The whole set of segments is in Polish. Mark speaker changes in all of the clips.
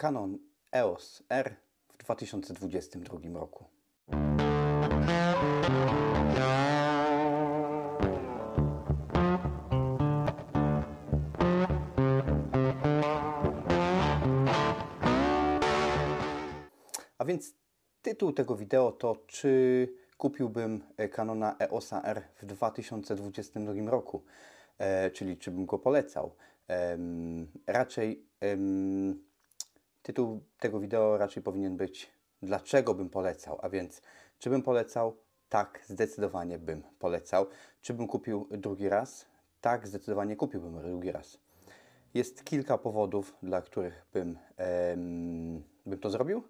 Speaker 1: Canon EOS R w 2022 roku. A więc tytuł tego wideo to czy kupiłbym Canona EOS R w 2022 roku, e, czyli czy bym go polecał. E, raczej e, tytuł tego wideo raczej powinien być dlaczego bym polecał, a więc czy bym polecał? Tak, zdecydowanie bym polecał. Czy bym kupił drugi raz? Tak, zdecydowanie kupiłbym drugi raz. Jest kilka powodów, dla których bym, bym to zrobił.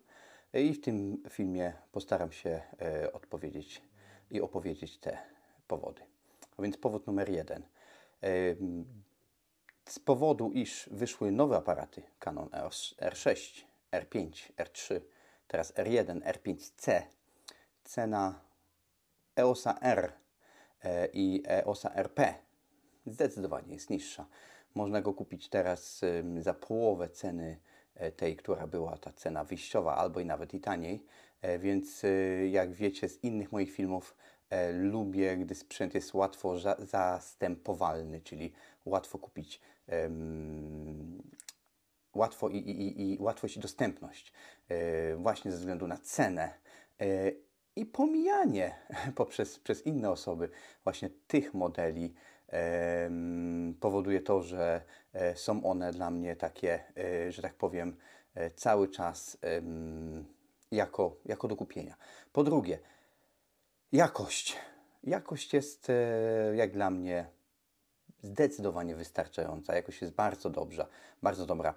Speaker 1: I w tym filmie postaram się e, odpowiedzieć i opowiedzieć te powody. A więc powód numer jeden. Z powodu, iż wyszły nowe aparaty Canon EOS R6, R5, R3, teraz R1, R5C, cena EOSa R e, i EOSa RP zdecydowanie jest niższa. Można go kupić teraz za połowę ceny E, tej, która była ta cena wyjściowa, albo i nawet i taniej. E, więc e, jak wiecie z innych moich filmów, lubię, gdy sprzęt jest łatwo zastępowalny, czyli łatwo kupić, łatwo i, i, i, łatwość i dostępność, właśnie ze względu na cenę i pomijanie poprzez przez inne osoby właśnie tych modeli powoduje to, że e, są one dla mnie takie, e, że tak powiem, e, cały czas jako, jako do kupienia. Po drugie, jakość. Jakość jest jak dla mnie zdecydowanie wystarczająca. Jakość jest bardzo dobrze, bardzo dobra.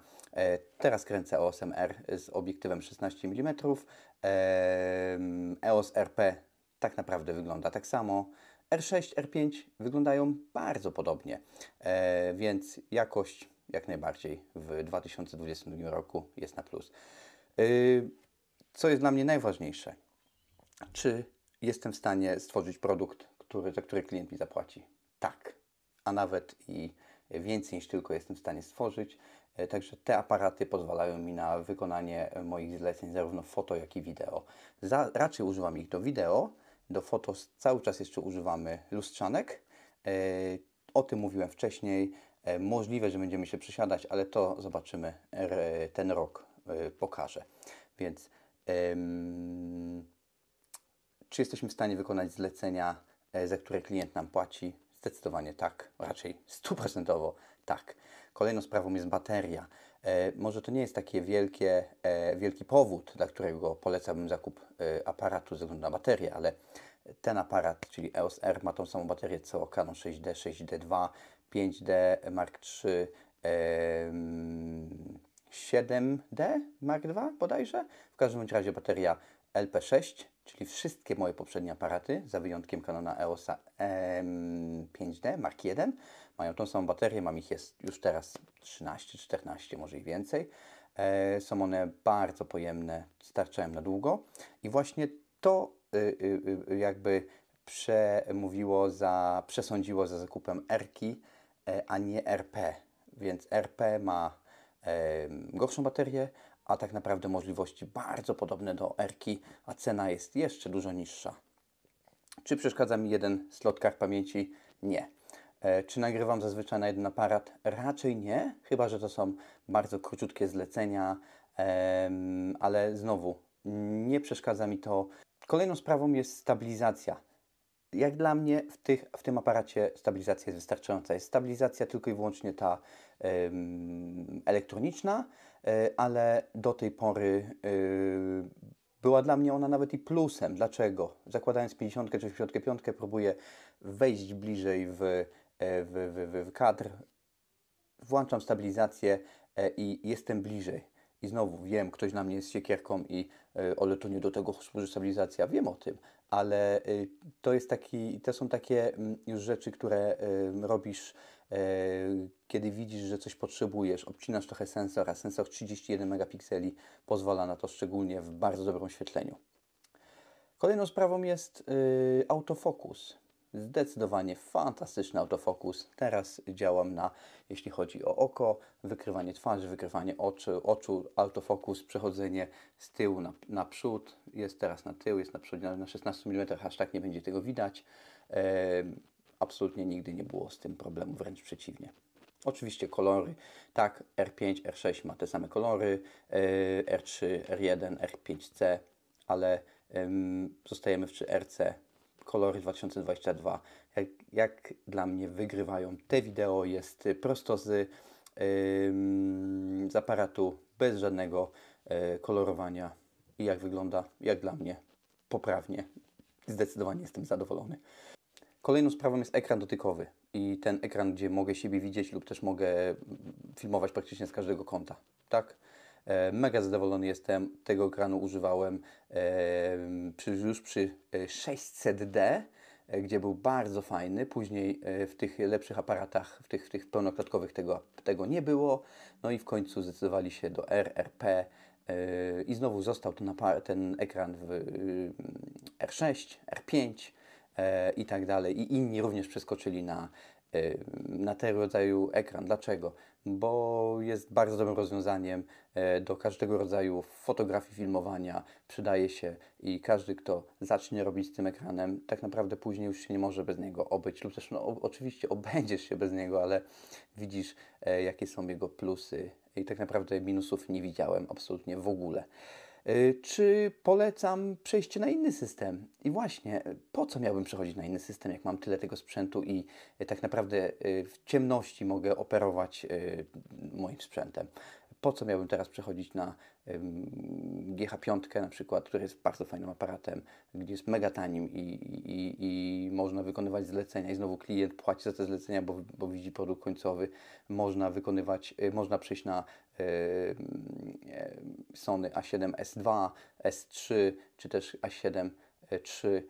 Speaker 1: Teraz kręcę EOS R z obiektywem 16 mm. EOS RP tak naprawdę wygląda tak samo. R6, R5 wyglądają bardzo podobnie, e, więc jakość jak najbardziej w 2022 roku jest na plus. E, co jest dla mnie najważniejsze? Czy jestem w stanie stworzyć produkt, który, za który klient mi zapłaci? Tak, a nawet i więcej niż tylko jestem w stanie stworzyć. E, także te aparaty pozwalają mi na wykonanie moich zleceń zarówno foto, jak i wideo. Za, raczej używam ich do wideo, do foto cały czas jeszcze używamy lustrzanek. E, o tym mówiłem wcześniej. E, możliwe, że będziemy się przesiadać, ale to zobaczymy, ten rok e, pokaże. Więc czy jesteśmy w stanie wykonać zlecenia, za które klient nam płaci? Zdecydowanie tak, raczej stuprocentowo tak. Kolejną sprawą jest bateria. E, może to nie jest taki wielkie, e, wielki powód, dla którego polecałbym zakup e, aparatu ze względu na baterię, ale ten aparat, czyli EOS R, ma tą samą baterię co Canon 6D, 6D2, 5D Mark III, 7D Mark II bodajże. W każdym razie bateria LP6, czyli wszystkie moje poprzednie aparaty, za wyjątkiem Canona EOS 5D Mark I, mają tą samą baterię, mam ich jest już teraz 13, 14, może i więcej. E, są one bardzo pojemne, starczają na długo i właśnie to y, y, y, jakby przemówiło za, przesądziło za zakupem RKI, e, a nie RP. Więc RP ma gorszą baterię, a tak naprawdę możliwości bardzo podobne do RKI, a cena jest jeszcze dużo niższa. Czy przeszkadza mi jeden slot kart pamięci? Nie. E, czy nagrywam zazwyczaj na jeden aparat? Raczej nie, chyba że to są bardzo króciutkie zlecenia, ale znowu nie przeszkadza mi to. Kolejną sprawą jest stabilizacja. Jak dla mnie w, tych, w tym aparacie stabilizacja jest wystarczająca. Jest stabilizacja tylko i wyłącznie ta elektroniczna, ale do tej pory e, była dla mnie ona nawet i plusem. Dlaczego? Zakładając 50 czy 55 próbuję wejść bliżej w E, w, w, w kadr, włączam stabilizację e, i jestem bliżej. I znowu wiem, ktoś na mnie jest siekierką i e, ale to nie do tego służy stabilizacja. Wiem o tym, ale to jest taki, to są takie mm, już rzeczy, które robisz, kiedy widzisz, że coś potrzebujesz. Obcinasz trochę sensor, a sensor 31 megapikseli pozwala na to szczególnie w bardzo dobrym oświetleniu. Kolejną sprawą jest autofokus. Zdecydowanie fantastyczny autofokus. Teraz działam na, jeśli chodzi o oko, wykrywanie twarzy, wykrywanie oczu, oczu autofokus, przechodzenie z tyłu na, na przód. Jest teraz na tył, jest na przód na 16 mm, aż tak nie będzie tego widać. E, absolutnie nigdy nie było z tym problemu, wręcz przeciwnie. Oczywiście kolory, tak, R5, R6 ma te same kolory, e, R3, R1, R5C, ale zostajemy w 3RC, kolory 2022. Jak, jak dla mnie wygrywają te wideo, jest prosto z, z aparatu, bez żadnego y, kolorowania i jak wygląda, jak dla mnie, poprawnie. Zdecydowanie jestem zadowolony. Kolejną sprawą jest ekran dotykowy i ten ekran, gdzie mogę siebie widzieć lub też mogę filmować praktycznie z każdego kąta. Tak? E, mega zadowolony jestem. Tego ekranu używałem e, już przy 600D, e, gdzie był bardzo fajny. Później w tych lepszych aparatach, w tych, w tych pełnoklatkowych tego, tego nie było. No i w końcu zdecydowali się do RRP i znowu został ten, ten ekran w R6, R5 i tak dalej. I inni również przeskoczyli na na tego rodzaju ekran. Dlaczego? Bo jest bardzo dobrym rozwiązaniem e, do każdego rodzaju fotografii, filmowania. Przydaje się i każdy, kto zacznie robić z tym ekranem, tak naprawdę później już się nie może bez niego obyć. Lub też, no, oczywiście obędziesz się bez niego, ale widzisz, e, jakie są jego plusy. I tak naprawdę minusów nie widziałem absolutnie w ogóle. Y, czy polecam przejście na inny system? I właśnie, po co miałbym przechodzić na inny system, jak mam tyle tego sprzętu i y, tak naprawdę y, w ciemności mogę operować moim sprzętem? Po co miałbym teraz przechodzić na GH5 na przykład, który jest bardzo fajnym aparatem, gdzie jest mega tanim i, i, i można wykonywać zlecenia i znowu klient płaci za te zlecenia, bo, bo widzi produkt końcowy. Można wykonywać, można przejść na Sony A7S2, S3 czy też A7 III,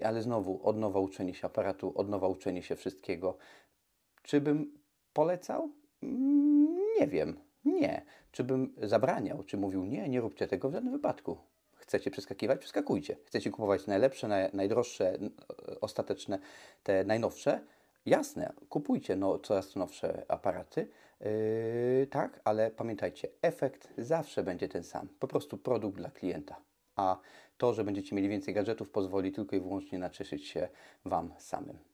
Speaker 1: e, ale znowu od nowa uczenie się aparatu, od nowa uczenie się wszystkiego. Czy bym polecał? Mm, nie wiem. Nie. Czy bym zabraniał? Czy mówił nie, nie róbcie tego w żadnym wypadku? Chcecie przeskakiwać? Przeskakujcie. Chcecie kupować najlepsze, naj, najdroższe, ostateczne, te najnowsze? Jasne, kupujcie no, coraz nowsze aparaty, yy, tak, ale pamiętajcie, efekt zawsze będzie ten sam. Po prostu produkt dla klienta. A to, że będziecie mieli więcej gadżetów, pozwoli tylko i wyłącznie nacieszyć się Wam samym.